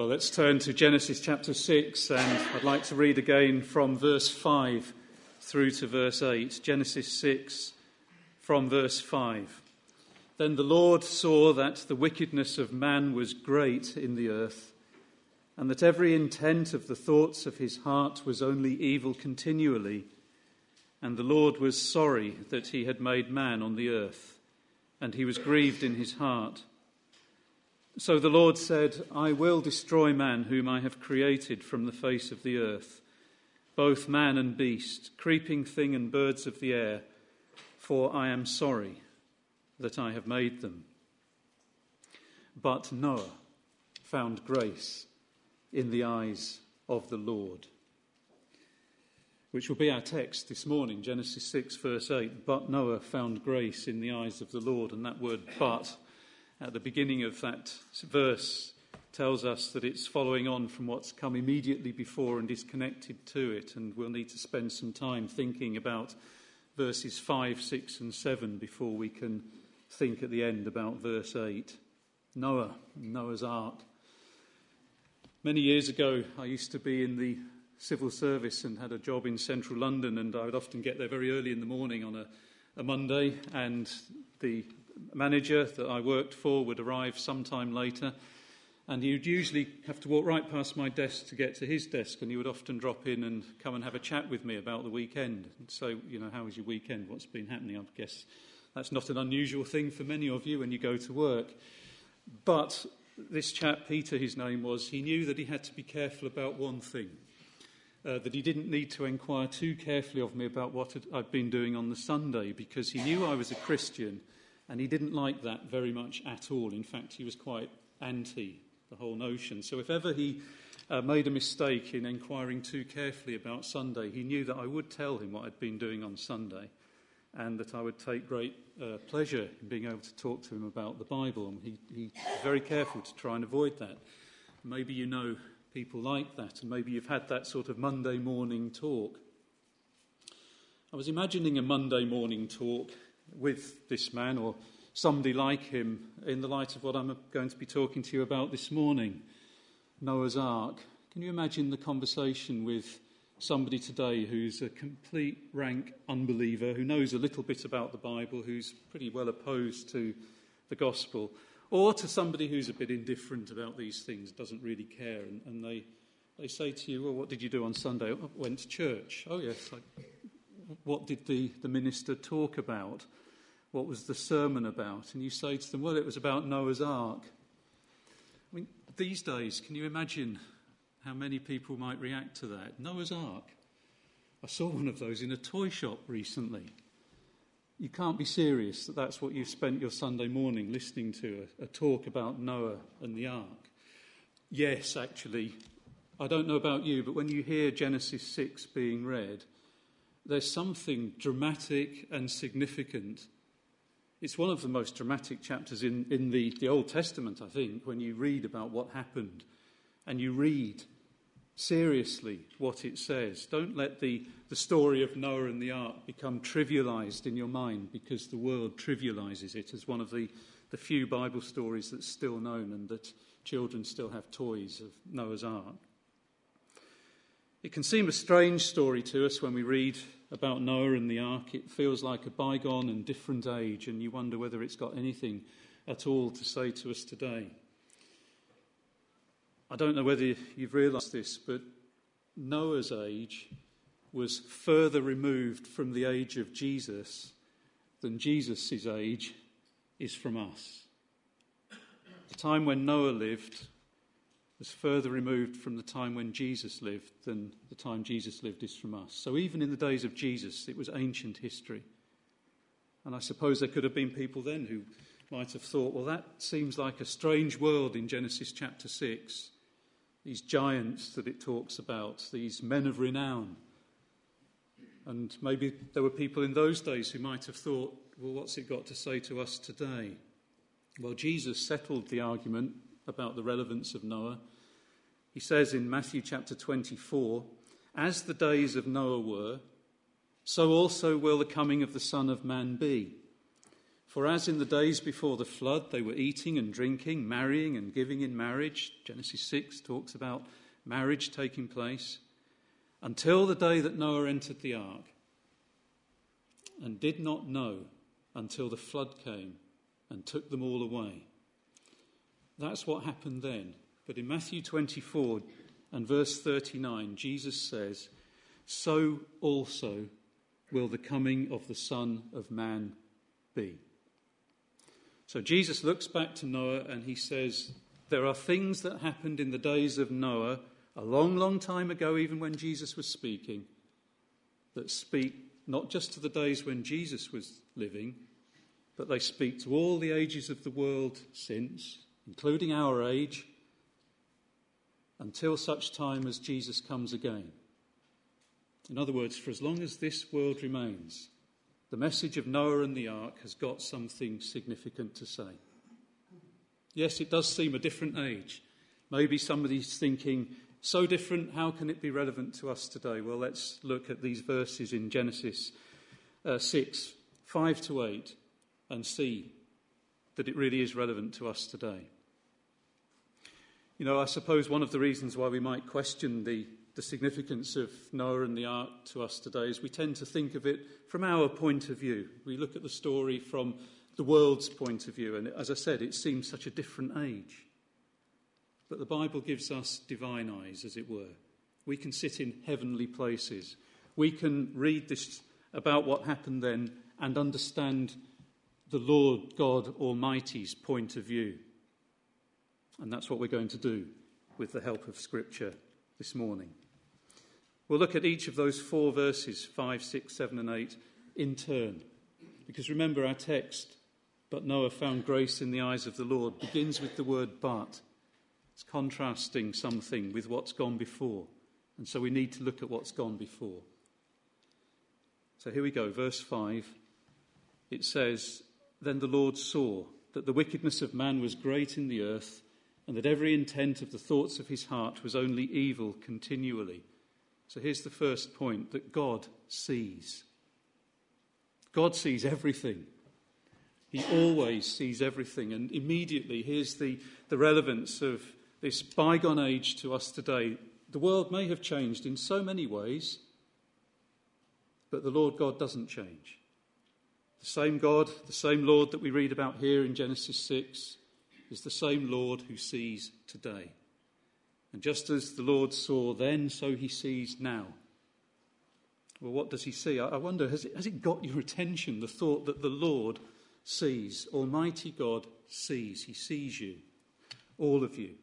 Well, let's turn to Genesis chapter 6, and I'd like to read again from verse 5 through to verse 8. Genesis 6, from verse 5. Then the Lord saw that the wickedness of man was great in the earth, and that every intent of the thoughts of his heart was only evil continually. And the Lord was sorry that he had made man on the earth, and he was grieved in his heart. So the Lord said, I will destroy man whom I have created from the face of the earth, both man and beast, creeping thing and birds of the air, for I am sorry that I have made them. But Noah found grace in the eyes of the Lord. Which will be our text this morning, Genesis 6, verse 8. But Noah found grace in the eyes of the Lord. And that word but at the beginning of that verse tells us that it's following on from what's come immediately before and is connected to it. And we'll need to spend some time thinking about verses 5, 6, and 7 before we can think at the end about verse 8. Noah, Noah's Ark. Many years ago, I used to be in the civil service and had a job in central London, and I would often get there very early in the morning on a, a Monday, and the manager that I worked for would arrive sometime later, and he would usually have to walk right past my desk to get to his desk, and he would often drop in and come and have a chat with me about the weekend. And so, you know, how was your weekend? What's been happening? I guess that's not an unusual thing for many of you when you go to work. But this chap, Peter, his name was, he knew that he had to be careful about one thing. Uh, that he didn't need to inquire too carefully of me about what I'd been doing on the Sunday because he knew I was a Christian and he didn't like that very much at all. In fact, he was quite anti the whole notion. So if ever he uh, made a mistake in inquiring too carefully about Sunday, he knew that I would tell him what I'd been doing on Sunday and that I would take great uh, pleasure in being able to talk to him about the Bible. And he, he was very careful to try and avoid that. Maybe you know people like that, and maybe you've had that sort of Monday morning talk. I was imagining a Monday morning talk with this man or somebody like him in the light of what I'm going to be talking to you about this morning Noah's Ark. Can you imagine the conversation with somebody today who's a complete rank unbeliever, who knows a little bit about the Bible, who's pretty well opposed to the gospel, or to somebody who's a bit indifferent about these things, doesn't really care, and, and they, they say to you, Well, what did you do on Sunday? Oh, I went to church. Oh, yes. I, what did the, the minister talk about? What was the sermon about? And you say to them, well, it was about Noah's Ark. I mean, these days, can you imagine how many people might react to that? Noah's Ark. I saw one of those in a toy shop recently. You can't be serious that that's what you've spent your Sunday morning listening to a, a talk about Noah and the ark. Yes, actually, I don't know about you, but when you hear Genesis 6 being read, there's something dramatic and significant it's one of the most dramatic chapters in, in the, the Old Testament, I think, when you read about what happened and you read seriously what it says. Don't let the, the story of Noah and the ark become trivialized in your mind because the world trivializes it as one of the, the few Bible stories that's still known and that children still have toys of Noah's ark. It can seem a strange story to us when we read about Noah and the ark. It feels like a bygone and different age, and you wonder whether it's got anything at all to say to us today. I don't know whether you've realized this, but Noah's age was further removed from the age of Jesus than Jesus' age is from us. The time when Noah lived was further removed from the time when Jesus lived than the time Jesus lived is from us. So even in the days of Jesus, it was ancient history. And I suppose there could have been people then who might have thought, well, that seems like a strange world in Genesis chapter 6. These giants that it talks about, these men of renown. And maybe there were people in those days who might have thought, well, what's it got to say to us today? Well, Jesus settled the argument about the relevance of Noah. He says in Matthew chapter 24, As the days of Noah were, so also will the coming of the Son of Man be. For as in the days before the flood, they were eating and drinking, marrying and giving in marriage. Genesis 6 talks about marriage taking place. Until the day that Noah entered the ark and did not know until the flood came and took them all away. That's what happened then. But in Matthew 24 and verse 39, Jesus says, So also will the coming of the Son of Man be. So Jesus looks back to Noah and he says, There are things that happened in the days of Noah, a long, long time ago, even when Jesus was speaking, that speak not just to the days when Jesus was living, but they speak to all the ages of the world since, including our age, until such time as Jesus comes again. In other words, for as long as this world remains, the message of Noah and the ark has got something significant to say. Yes, it does seem a different age. Maybe somebody's thinking, so different, how can it be relevant to us today? Well, let's look at these verses in Genesis uh, 6, 5 to 8, and see that it really is relevant to us today. You know, I suppose one of the reasons why we might question the the significance of Noah and the ark to us today is we tend to think of it from our point of view. We look at the story from the world's point of view, and as I said, it seems such a different age. But the Bible gives us divine eyes, as it were. We can sit in heavenly places. We can read this about what happened then and understand the Lord God Almighty's point of view. And that's what we're going to do with the help of Scripture this morning. We'll look at each of those four verses 5, 6, 7, and 8 in turn. Because remember, our text, but Noah found grace in the eyes of the Lord, begins with the word but. It's contrasting something with what's gone before. And so we need to look at what's gone before. So here we go, verse 5. It says, Then the Lord saw that the wickedness of man was great in the earth and that every intent of the thoughts of his heart was only evil continually. So here's the first point that God sees. God sees everything. He always sees everything. And immediately, here's the, the relevance of this bygone age to us today. The world may have changed in so many ways, but the Lord God doesn't change. The same God, the same Lord that we read about here in Genesis 6, is the same Lord who sees today. And just as the Lord saw then, so he sees now. Well, what does he see? I wonder, has it, has it got your attention, the thought that the Lord sees? Almighty God sees. He sees you, all of you.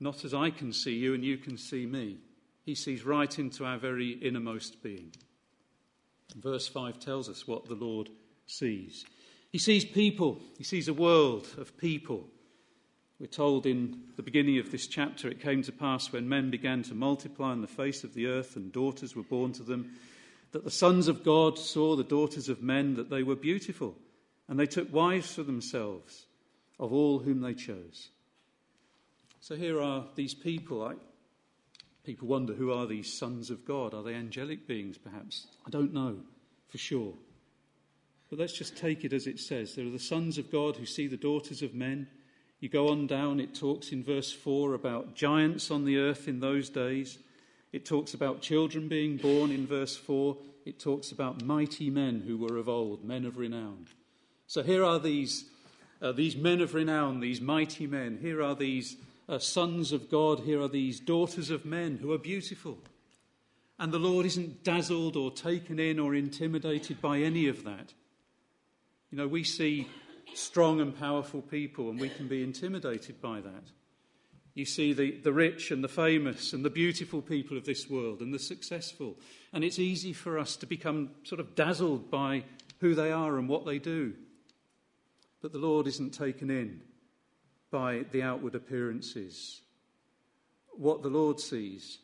Not as I can see you and you can see me. He sees right into our very innermost being. Verse 5 tells us what the Lord sees. He sees people, he sees a world of people. We're told in the beginning of this chapter it came to pass when men began to multiply on the face of the earth and daughters were born to them, that the sons of God saw the daughters of men that they were beautiful, and they took wives for themselves of all whom they chose. So here are these people. I, people wonder who are these sons of God? Are they angelic beings, perhaps? I don't know for sure. But let's just take it as it says. There are the sons of God who see the daughters of men. You go on down, it talks in verse 4 about giants on the earth in those days. It talks about children being born in verse 4. It talks about mighty men who were of old, men of renown. So here are these, uh, these men of renown, these mighty men. Here are these uh, sons of God. Here are these daughters of men who are beautiful. And the Lord isn't dazzled or taken in or intimidated by any of that. You know, we see strong and powerful people and we can be intimidated by that. You see the, the rich and the famous and the beautiful people of this world and the successful. And it's easy for us to become sort of dazzled by who they are and what they do. But the Lord isn't taken in by the outward appearances. What the Lord sees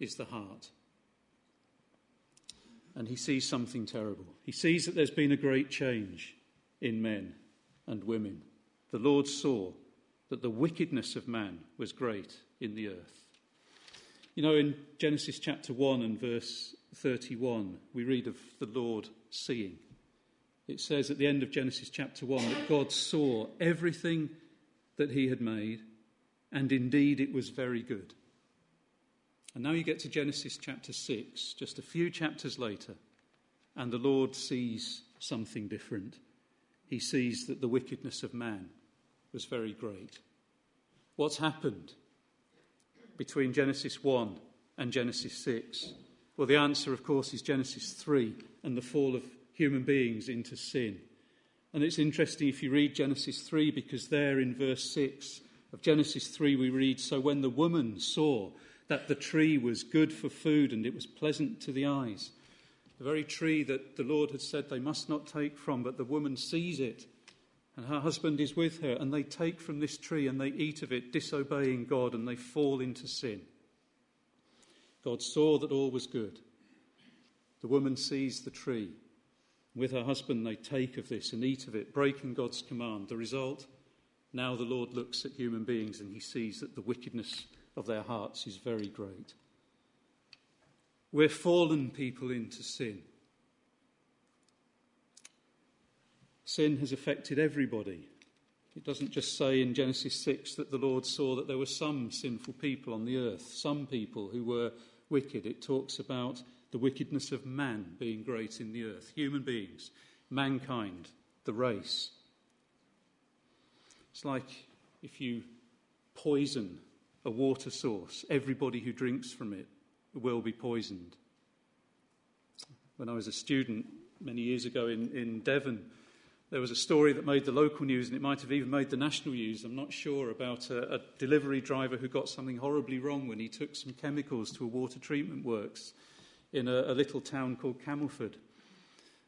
is the heart and he sees something terrible. He sees that there's been a great change in men and women. The Lord saw that the wickedness of man was great in the earth. You know, in Genesis chapter 1 and verse 31, we read of the Lord seeing. it says at the end of Genesis chapter 1 that God saw everything that he had made, and indeed it was very good. And now you get to Genesis chapter 6, just a few chapters later, and the Lord sees something different. He sees that the wickedness of man was very great. What's happened between Genesis 1 and Genesis 6? Well, the answer, of course, is Genesis 3 and the fall of human beings into sin. And it's interesting if you read Genesis 3, because there in verse 6 of Genesis 3 we read So when the woman saw that the tree was good for food and it was pleasant to the eyes. The very tree that the Lord had said they must not take from, but the woman sees it, and her husband is with her, and they take from this tree and they eat of it, disobeying God, and they fall into sin. God saw that all was good. The woman sees the tree. With her husband, they take of this and eat of it, breaking God's command. The result now the Lord looks at human beings and he sees that the wickedness of their hearts is very great. We're fallen people into sin. Sin has affected everybody. It doesn't just say in Genesis 6 that the Lord saw that there were some sinful people on the earth, some people who were wicked. It talks about the wickedness of man being great in the earth, human beings, mankind, the race. It's like if you poison a water source, everybody who drinks from it will be poisoned. When I was a student many years ago in, in Devon, there was a story that made the local news and it might have even made the national news. I'm not sure about a, a delivery driver who got something horribly wrong when he took some chemicals to a water treatment works in a, a little town called Camelford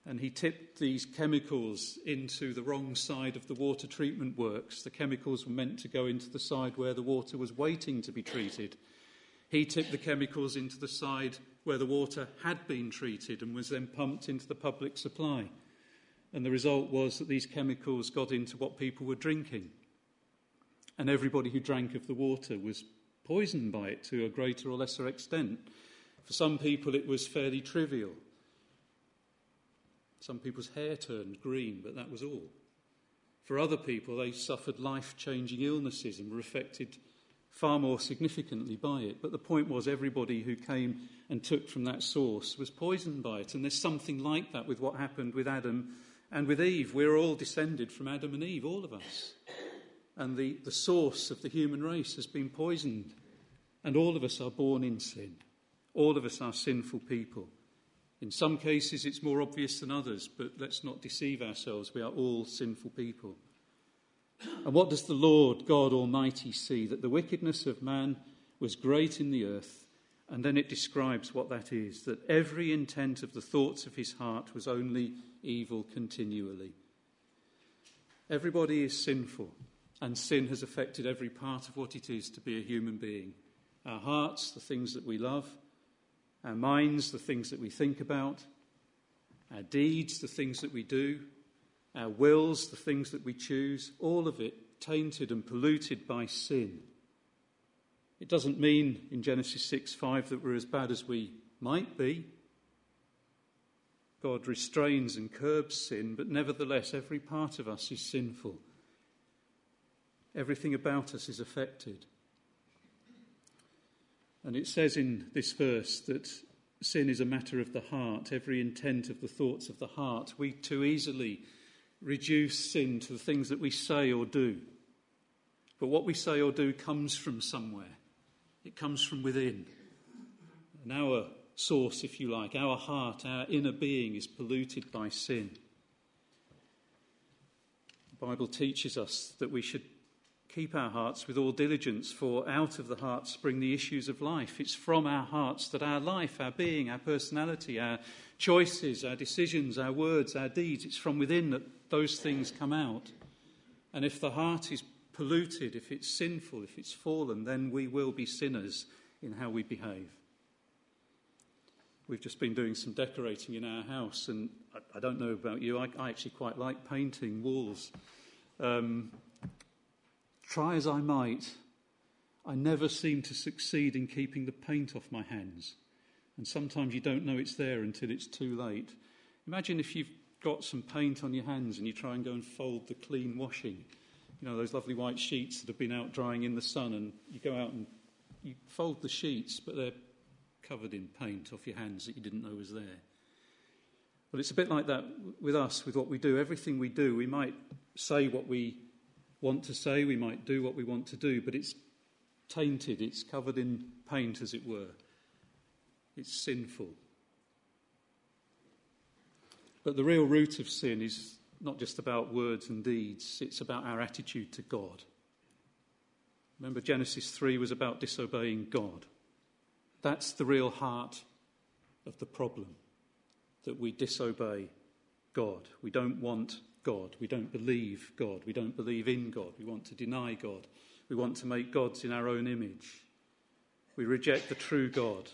and he tipped these chemicals into the wrong side of the water treatment works. The chemicals were meant to go into the side where the water was waiting to be treated. He tipped the chemicals into the side where the water had been treated and was then pumped into the public supply. And the result was that these chemicals got into what people were drinking. And everybody who drank of the water was poisoned by it to a greater or lesser extent. For some people, it was fairly trivial. Some people's hair turned green, but that was all. For other people, they suffered life changing illnesses and were affected far more significantly by it. But the point was, everybody who came and took from that source was poisoned by it. And there's something like that with what happened with Adam and with Eve. We're all descended from Adam and Eve, all of us. And the, the source of the human race has been poisoned. And all of us are born in sin. All of us are sinful people. In some cases, it's more obvious than others, but let's not deceive ourselves. We are all sinful people. And what does the Lord God Almighty see? That the wickedness of man was great in the earth, and then it describes what that is that every intent of the thoughts of his heart was only evil continually. Everybody is sinful, and sin has affected every part of what it is to be a human being. Our hearts, the things that we love, our minds, the things that we think about, our deeds, the things that we do, our wills, the things that we choose, all of it tainted and polluted by sin. It doesn't mean in Genesis 6 5 that we're as bad as we might be. God restrains and curbs sin, but nevertheless, every part of us is sinful. Everything about us is affected. And it says in this verse that sin is a matter of the heart, every intent of the thoughts of the heart. We too easily reduce sin to the things that we say or do. But what we say or do comes from somewhere, it comes from within. And our source, if you like, our heart, our inner being is polluted by sin. The Bible teaches us that we should keep our hearts with all diligence, for out of the heart spring the issues of life. It's from our hearts that our life, our being, our personality, our choices, our decisions, our words, our deeds, it's from within that those things come out. And if the heart is polluted, if it's sinful, if it's fallen, then we will be sinners in how we behave. We've just been doing some decorating in our house, and I, I don't know about you, I, I, actually quite like painting walls. Um, Try as I might, I never seem to succeed in keeping the paint off my hands. And sometimes you don't know it's there until it's too late. Imagine if you've got some paint on your hands and you try and go and fold the clean washing. You know, those lovely white sheets that have been out drying in the sun, and you go out and you fold the sheets, but they're covered in paint off your hands that you didn't know was there. Well, it's a bit like that with us, with what we do. Everything we do, we might say what we want to say, we might do what we want to do, but it's tainted, it's covered in paint, as it were. It's sinful. But the real root of sin is not just about words and deeds, it's about our attitude to God. Remember, Genesis 3 was about disobeying God. That's the real heart of the problem that we disobey God. We don't want God. We don't believe God. We don't believe in God. We want to deny God. We want to make gods in our own image. We reject the true God.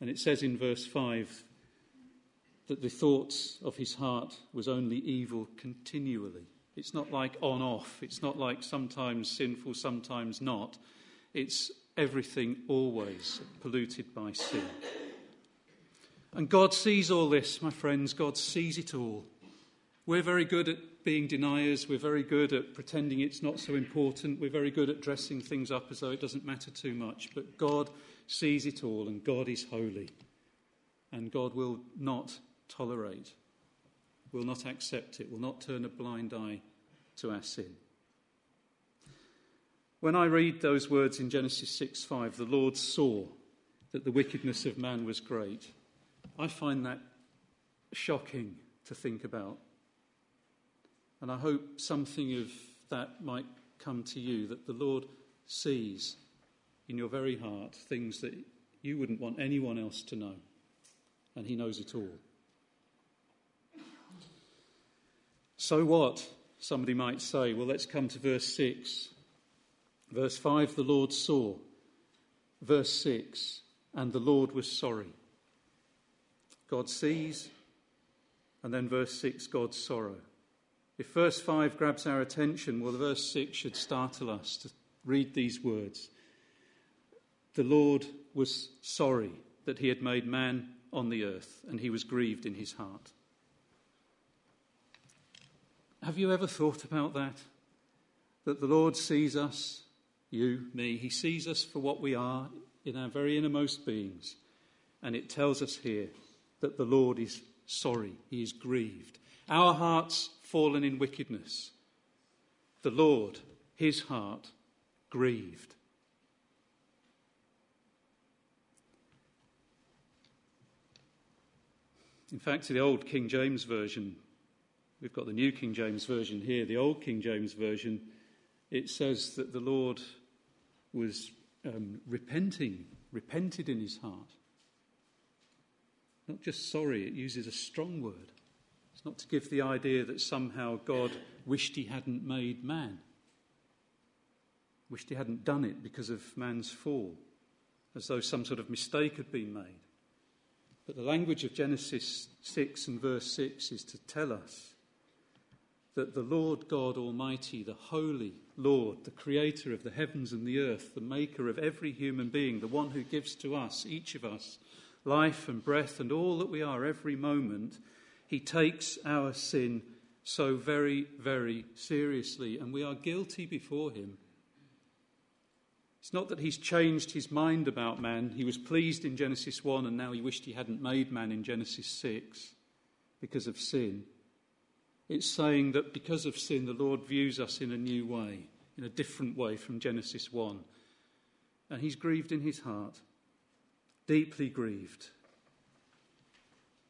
And it says in verse 5 that the thoughts of his heart was only evil continually. It's not like on off. It's not like sometimes sinful, sometimes not. It's everything always polluted by sin. And God sees all this, my friends. God sees it all. We're very good at being deniers. We're very good at pretending it's not so important. We're very good at dressing things up as though it doesn't matter too much. But God sees it all, and God is holy. And God will not tolerate, will not accept it, will not turn a blind eye to our sin. When I read those words in Genesis 6 5, the Lord saw that the wickedness of man was great I find that shocking to think about. And I hope something of that might come to you that the Lord sees in your very heart things that you wouldn't want anyone else to know. And He knows it all. So what? Somebody might say. Well, let's come to verse 6. Verse 5 the Lord saw. Verse 6 and the Lord was sorry. God sees, and then verse 6, God's sorrow. If verse 5 grabs our attention, well, verse 6 should startle us to read these words. The Lord was sorry that he had made man on the earth, and he was grieved in his heart. Have you ever thought about that? That the Lord sees us, you, me, he sees us for what we are in our very innermost beings. And it tells us here that the Lord is sorry, he is grieved. Our hearts fallen in wickedness. The Lord, his heart, grieved. In fact, the old King James Version, we've got the New King James Version here, the old King James Version, it says that the Lord was um, repenting, repented in his heart. Not just sorry, it uses a strong word. It's not to give the idea that somehow God wished he hadn't made man, wished he hadn't done it because of man's fall, as though some sort of mistake had been made. But the language of Genesis 6 and verse 6 is to tell us that the Lord God Almighty, the Holy Lord, the Creator of the heavens and the earth, the Maker of every human being, the one who gives to us, each of us, life and breath and all that we are every moment, He takes our sin so very, very seriously, and we are guilty before Him. It's not that He's changed His mind about man. He was pleased in Genesis 1, and now He wished He hadn't made man in Genesis 6 because of sin. It's saying that because of sin, the Lord views us in a new way, in a different way from Genesis 1. And He's grieved in His heart deeply grieved.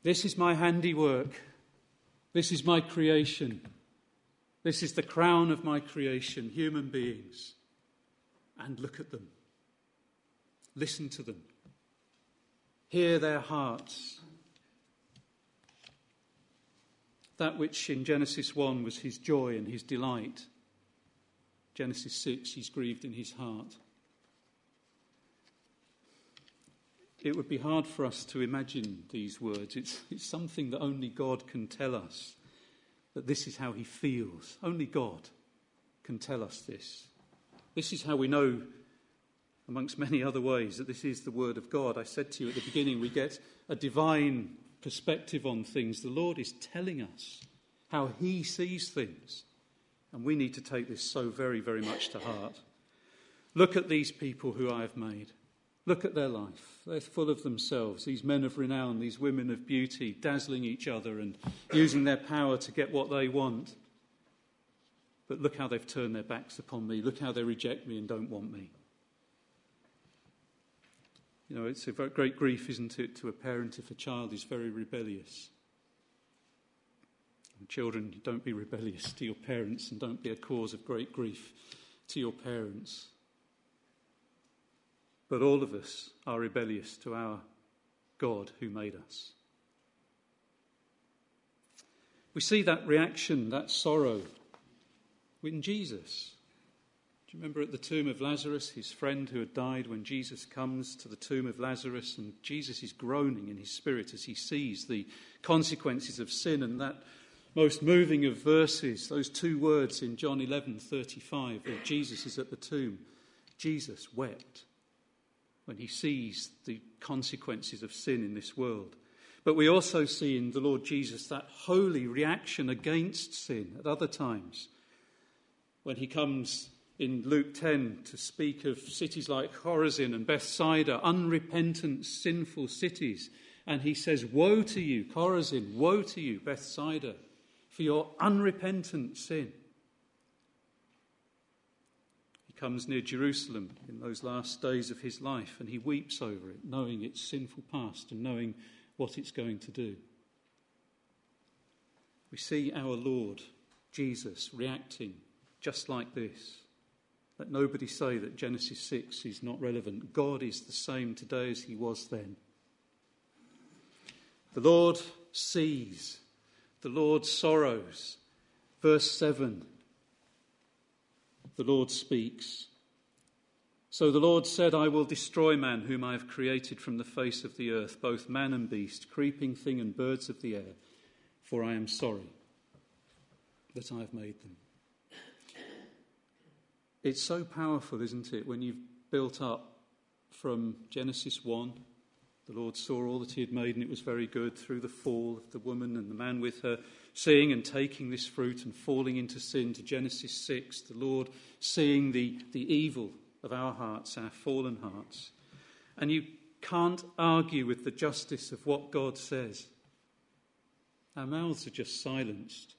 This is my handiwork. This is my creation. This is the crown of my creation, human beings. And look at them. Listen to them. Hear their hearts. That which in Genesis 1 was his joy and his delight. Genesis 6, he's grieved in his heart. It would be hard for us to imagine these words. It's, it's something that only God can tell us, that this is how he feels. Only God can tell us this. This is how we know, amongst many other ways, that this is the Word of God. I said to you at the beginning, we get a divine perspective on things. The Lord is telling us how He sees things. And we need to take this so very, very much to heart. Look at these people who I have made. Look at their life. They're full of themselves, these men of renown, these women of beauty, dazzling each other and using their power to get what they want. But look how they've turned their backs upon me. Look how they reject me and don't want me. You know, it's a great grief, isn't it, to a parent if a child is very rebellious. Children, don't be rebellious to your parents and don't be a cause of great grief to your parents. But all of us are rebellious to our God who made us. We see that reaction, that sorrow, in Jesus. Do you remember at the tomb of Lazarus, his friend who had died, when Jesus comes to the tomb of Lazarus and Jesus is groaning in his spirit as he sees the consequences of sin and that most moving of verses, those two words in John 11:35 where Jesus is at the tomb. Jesus wept when he sees the consequences of sin in this world. But we also see in the Lord Jesus that holy reaction against sin at other times. When he comes in Luke 10 to speak of cities like Chorazin and Bethsaida, unrepentant, sinful cities. And he says, Woe to you, Chorazin, woe to you, Bethsaida, for your unrepentant sin. Comes near Jerusalem in those last days of his life and he weeps over it, knowing its sinful past and knowing what it's going to do. We see our Lord Jesus reacting just like this. Let nobody say that Genesis 6 is not relevant. God is the same today as he was then. The Lord sees, the Lord sorrows. Verse 7 the Lord speaks. So the Lord said, I will destroy man, whom I have created from the face of the earth, both man and beast, creeping thing and birds of the air, for I am sorry that I have made them. It's so powerful, isn't it, when you've built up from Genesis 1. The Lord saw all that he had made, and it was very good through the fall of the woman and the man with her, seeing and taking this fruit and falling into sin to Genesis 6. The Lord seeing the, the evil of our hearts, our fallen hearts. And you can't argue with the justice of what God says. Our mouths are just silenced.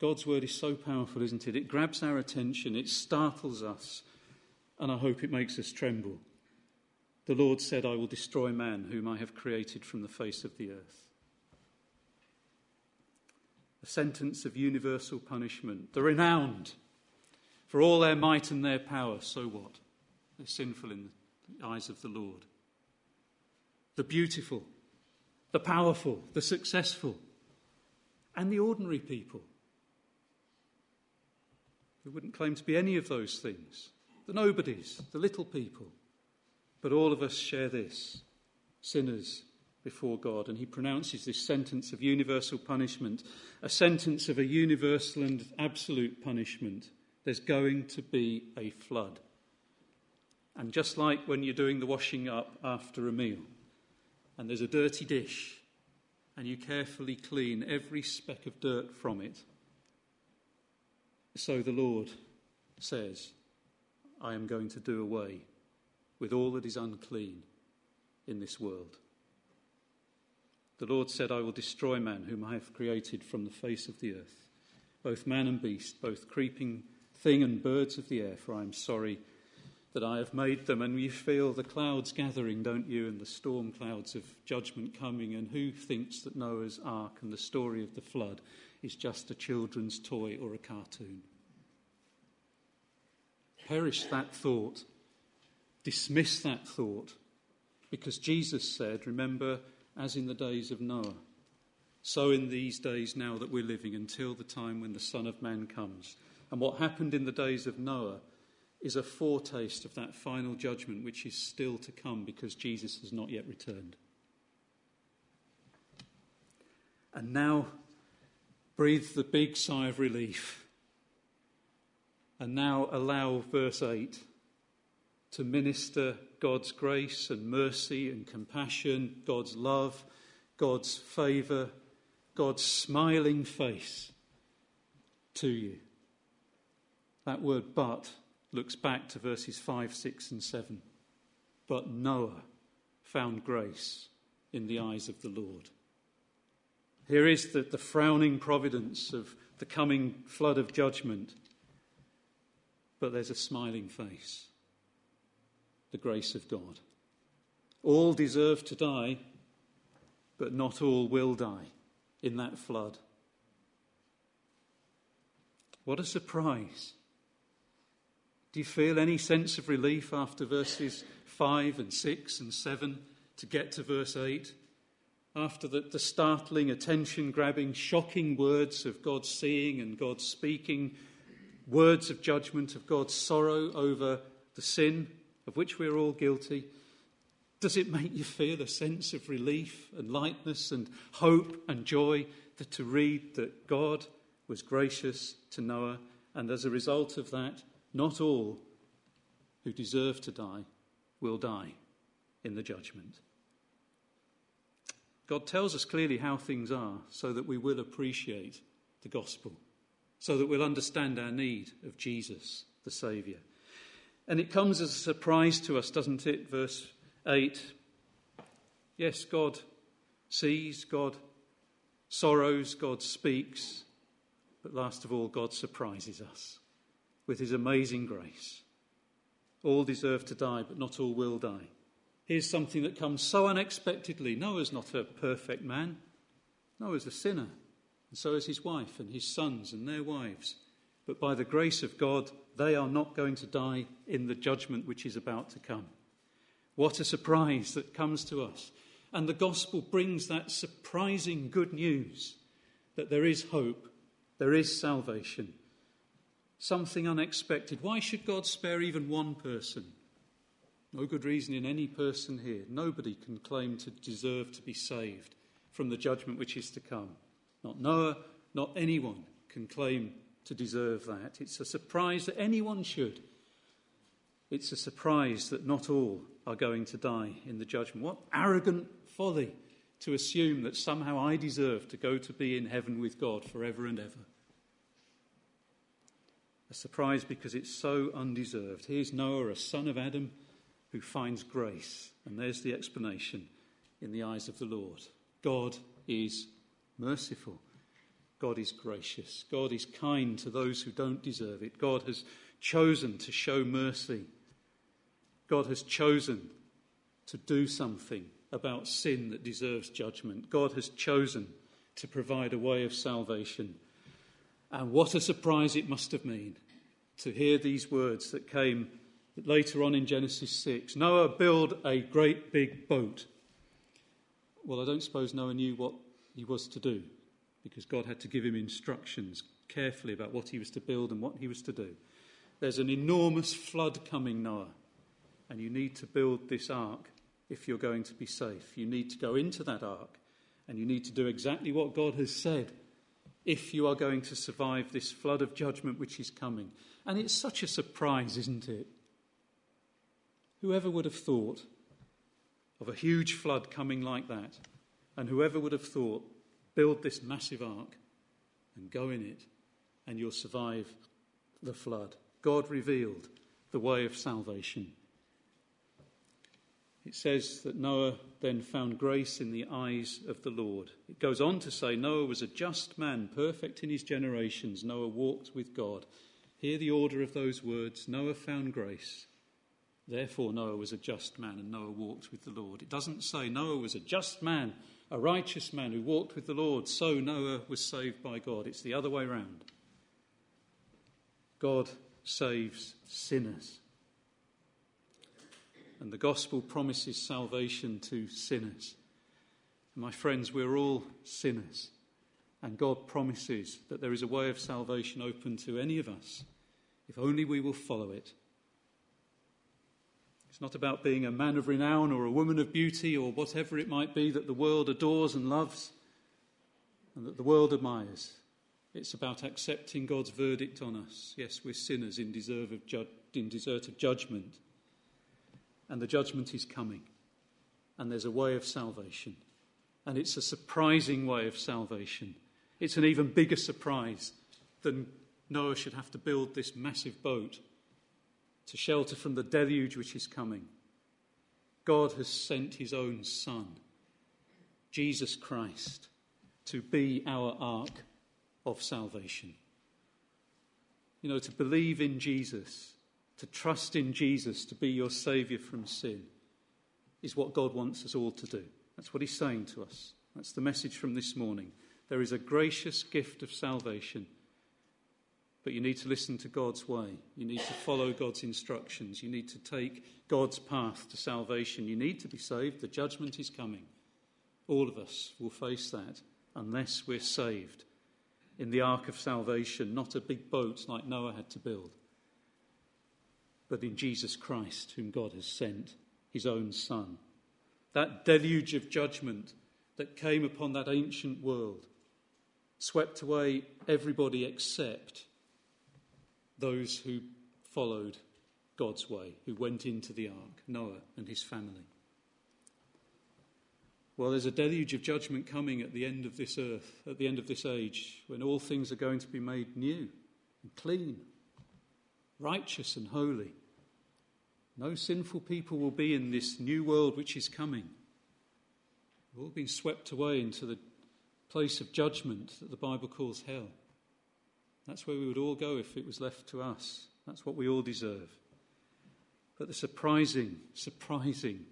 God's word is so powerful, isn't it? It grabs our attention, it startles us, and I hope it makes us tremble. The Lord said, I will destroy man, whom I have created from the face of the earth. A sentence of universal punishment. The renowned, for all their might and their power, so what? They're sinful in the eyes of the Lord. The beautiful, the powerful, the successful, and the ordinary people who wouldn't claim to be any of those things the nobodies, the little people. But all of us share this sinners before God. And he pronounces this sentence of universal punishment, a sentence of a universal and absolute punishment. There's going to be a flood. And just like when you're doing the washing up after a meal, and there's a dirty dish, and you carefully clean every speck of dirt from it, so the Lord says, I am going to do away with all that is unclean in this world. The Lord said, I will destroy man whom I have created from the face of the earth, both man and beast, both creeping thing and birds of the air, for I am sorry that I have made them. And you feel the clouds gathering, don't you, and the storm clouds of judgment coming. And who thinks that Noah's ark and the story of the flood is just a children's toy or a cartoon. Perish that thought. Dismiss that thought. Because Jesus said, remember, as in the days of Noah, so in these days now that we're living until the time when the Son of Man comes. And what happened in the days of Noah is a foretaste of that final judgment which is still to come because Jesus has not yet returned. And now breathe the big sigh of relief. And now allow verse 8 to minister God's grace and mercy and compassion, God's love God's favour, God's smiling face to you. That word but looks back to verses 5, 6, and 7. But Noah found grace in the eyes of the Lord. Here is the, the frowning providence of the coming flood of judgment, but there's a smiling face the grace of God. All deserve to die, but not all will die in that flood. What a surprise. Do you feel any sense of relief after verses 5 and 6 and 7 to get to verse 8? After the, the startling, attention grabbing, shocking words of God seeing and God speaking, words of judgment, of God's sorrow over the sin of which we're all guilty, does it make you feel a sense of relief and lightness and hope and joy that to read that God was gracious to Noah, and as a result of that, not all who deserve to die will die in the judgment? God tells us clearly how things are so that we will appreciate the gospel, so that we'll understand our need of Jesus, the Saviour. And it comes as a surprise to us, doesn't it? Verse 8. Yes, God sees, God sorrows, God speaks, but last of all, God surprises us with his amazing grace. All deserve to die, but not all will die. Here's something that comes so unexpectedly. Noah's not a perfect man, Noah's a sinner, and so is his wife and his sons and their wives. But by the grace of God, they are not going to die in the judgment which is about to come. What a surprise that comes to us. And the gospel brings that surprising good news that there is hope, there is salvation, something unexpected. Why should God spare even one person? No good reason in any person here. Nobody can claim to deserve to be saved from the judgment which is to come. Not Noah, not anyone can claim to deserve that. It's a surprise that anyone should. It's a surprise that not all are going to die in the judgment. What arrogant folly to assume that somehow I deserve to go to be in heaven with God forever and ever. A surprise because it's so undeserved. Here's Noah, a son of Adam, who finds grace. And there's the explanation in the eyes of the Lord God is merciful. God is gracious. God is kind to those who don't deserve it. God has chosen to show mercy. God has chosen to do something about sin that deserves judgment. God has chosen to provide a way of salvation. And what a surprise it must have been to hear these words that came later on in Genesis 6 Noah build a great big boat. Well, I don't suppose Noah knew what he was to do because God had to give him instructions carefully about what he was to build and what he was to do. There's an enormous flood coming, Noah, and you need to build this ark if you're going to be safe. You need to go into that ark and you need to do exactly what God has said if you are going to survive this flood of judgment which is coming. And it's such a surprise, isn't it? Whoever would have thought of a huge flood coming like that? And whoever would have thought build this massive ark and go in it, and you'll survive the flood. God revealed the way of salvation. It says that Noah then found grace in the eyes of the Lord. It goes on to say Noah was a just man, perfect in his generations. Noah walked with God. Hear the order of those words Noah found grace. Therefore, Noah was a just man, and Noah walked with the Lord. It doesn't say Noah was a just man a righteous man who walked with the Lord, so Noah was saved by God. It's the other way around. God saves sinners. And the gospel promises salvation to sinners. my friends, we're all sinners. And God promises that there is a way of salvation open to any of us if only we will follow it. It's not about being a man of renown or a woman of beauty or whatever it might be that the world adores and loves and that the world admires. It's about accepting God's verdict on us. Yes, we're sinners in, deserve of ju- in desert of judgment. And the judgment is coming. And there's a way of salvation. And it's a surprising way of salvation. It's an even bigger surprise than Noah should have to build this massive boat to shelter from the deluge which is coming. God has sent his own Son, Jesus Christ, to be our ark of salvation. You know, to believe in Jesus, to trust in Jesus to be your Saviour from sin, is what God wants us all to do. That's what He's saying to us. That's the message from this morning. There is a gracious gift of salvation, but you need to listen to God's way. You need to follow God's instructions. You need to take God's path to salvation. You need to be saved. The judgment is coming. All of us will face that unless we're saved in the ark of salvation, not a big boat like Noah had to build, but in Jesus Christ, whom God has sent, his own Son. That deluge of judgment that came upon that ancient world swept away everybody except those who followed God's way, who went into the ark, Noah and his family. Well, there's a deluge of judgment coming at the end of this earth, at the end of this age, when all things are going to be made new and clean, righteous and holy. No sinful people will be in this new world which is coming. We've all been swept away into the place of judgment that the Bible calls hell. That's where we would all go if it was left to us. That's what we all deserve. But the surprising, surprising,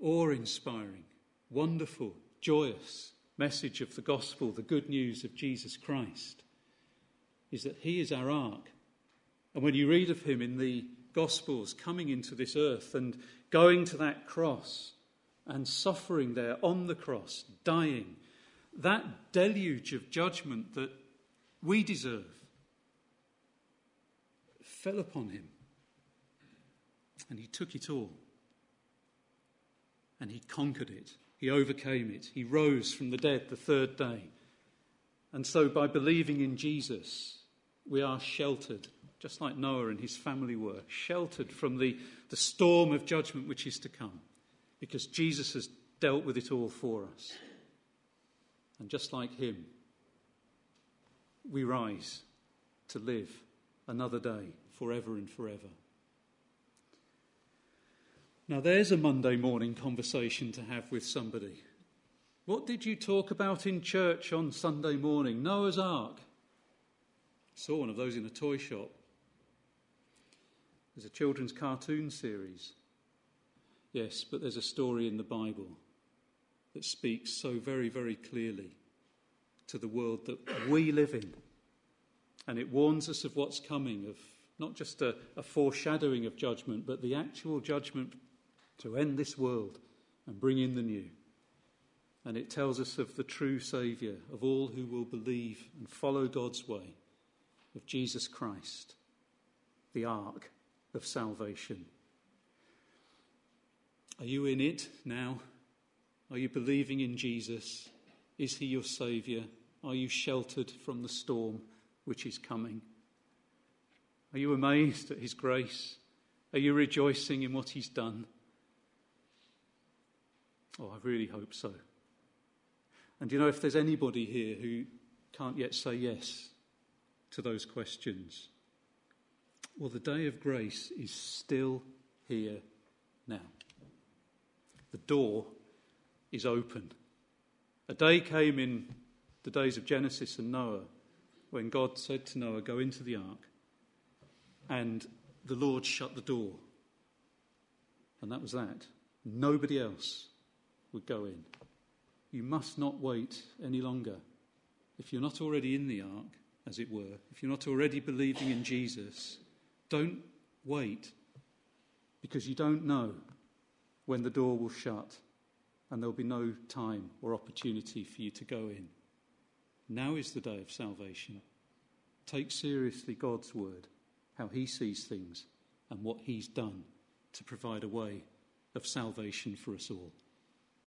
awe inspiring, wonderful, joyous message of the gospel, the good news of Jesus Christ, is that he is our ark. And when you read of him in the Gospels coming into this earth and going to that cross and suffering there on the cross, dying, that deluge of judgment that we deserve fell upon him. And he took it all. And he conquered it. He overcame it. He rose from the dead the third day. And so, by believing in Jesus, we are sheltered, just like Noah and his family were, sheltered from the, the storm of judgment which is to come, because Jesus has dealt with it all for us. And just like him, we rise to live another day forever and forever. Now, there's a Monday morning conversation to have with somebody. What did you talk about in church on Sunday morning? Noah's Ark. Saw one of those in a toy shop. There's a children's cartoon series. Yes, but there's a story in the Bible that speaks so very, very clearly to the world that we live in. And it warns us of what's coming, of not just a, a foreshadowing of judgment, but the actual judgment to end this world and bring in the new. And it tells us of the true Saviour, of all who will believe and follow God's way, of Jesus Christ, the ark of salvation. Are you in it now? Are you believing in Jesus? Is he your Saviour? Are you sheltered from the storm which is coming? Are you amazed at his grace? Are you rejoicing in what he's done? Oh, I really hope so. And you know, if there's anybody here who can't yet say yes to those questions, well, the day of grace is still here now. The door is open. A day came in the days of Genesis and Noah when God said to Noah, Go into the ark. And the Lord shut the door. And that was that. Nobody else would go in. You must not wait any longer. If you're not already in the ark, as it were, if you're not already believing in Jesus, don't wait because you don't know when the door will shut and there'll be no time or opportunity for you to go in. Now is the day of salvation. Take seriously God's word, how he sees things, and what he's done to provide a way of salvation for us all.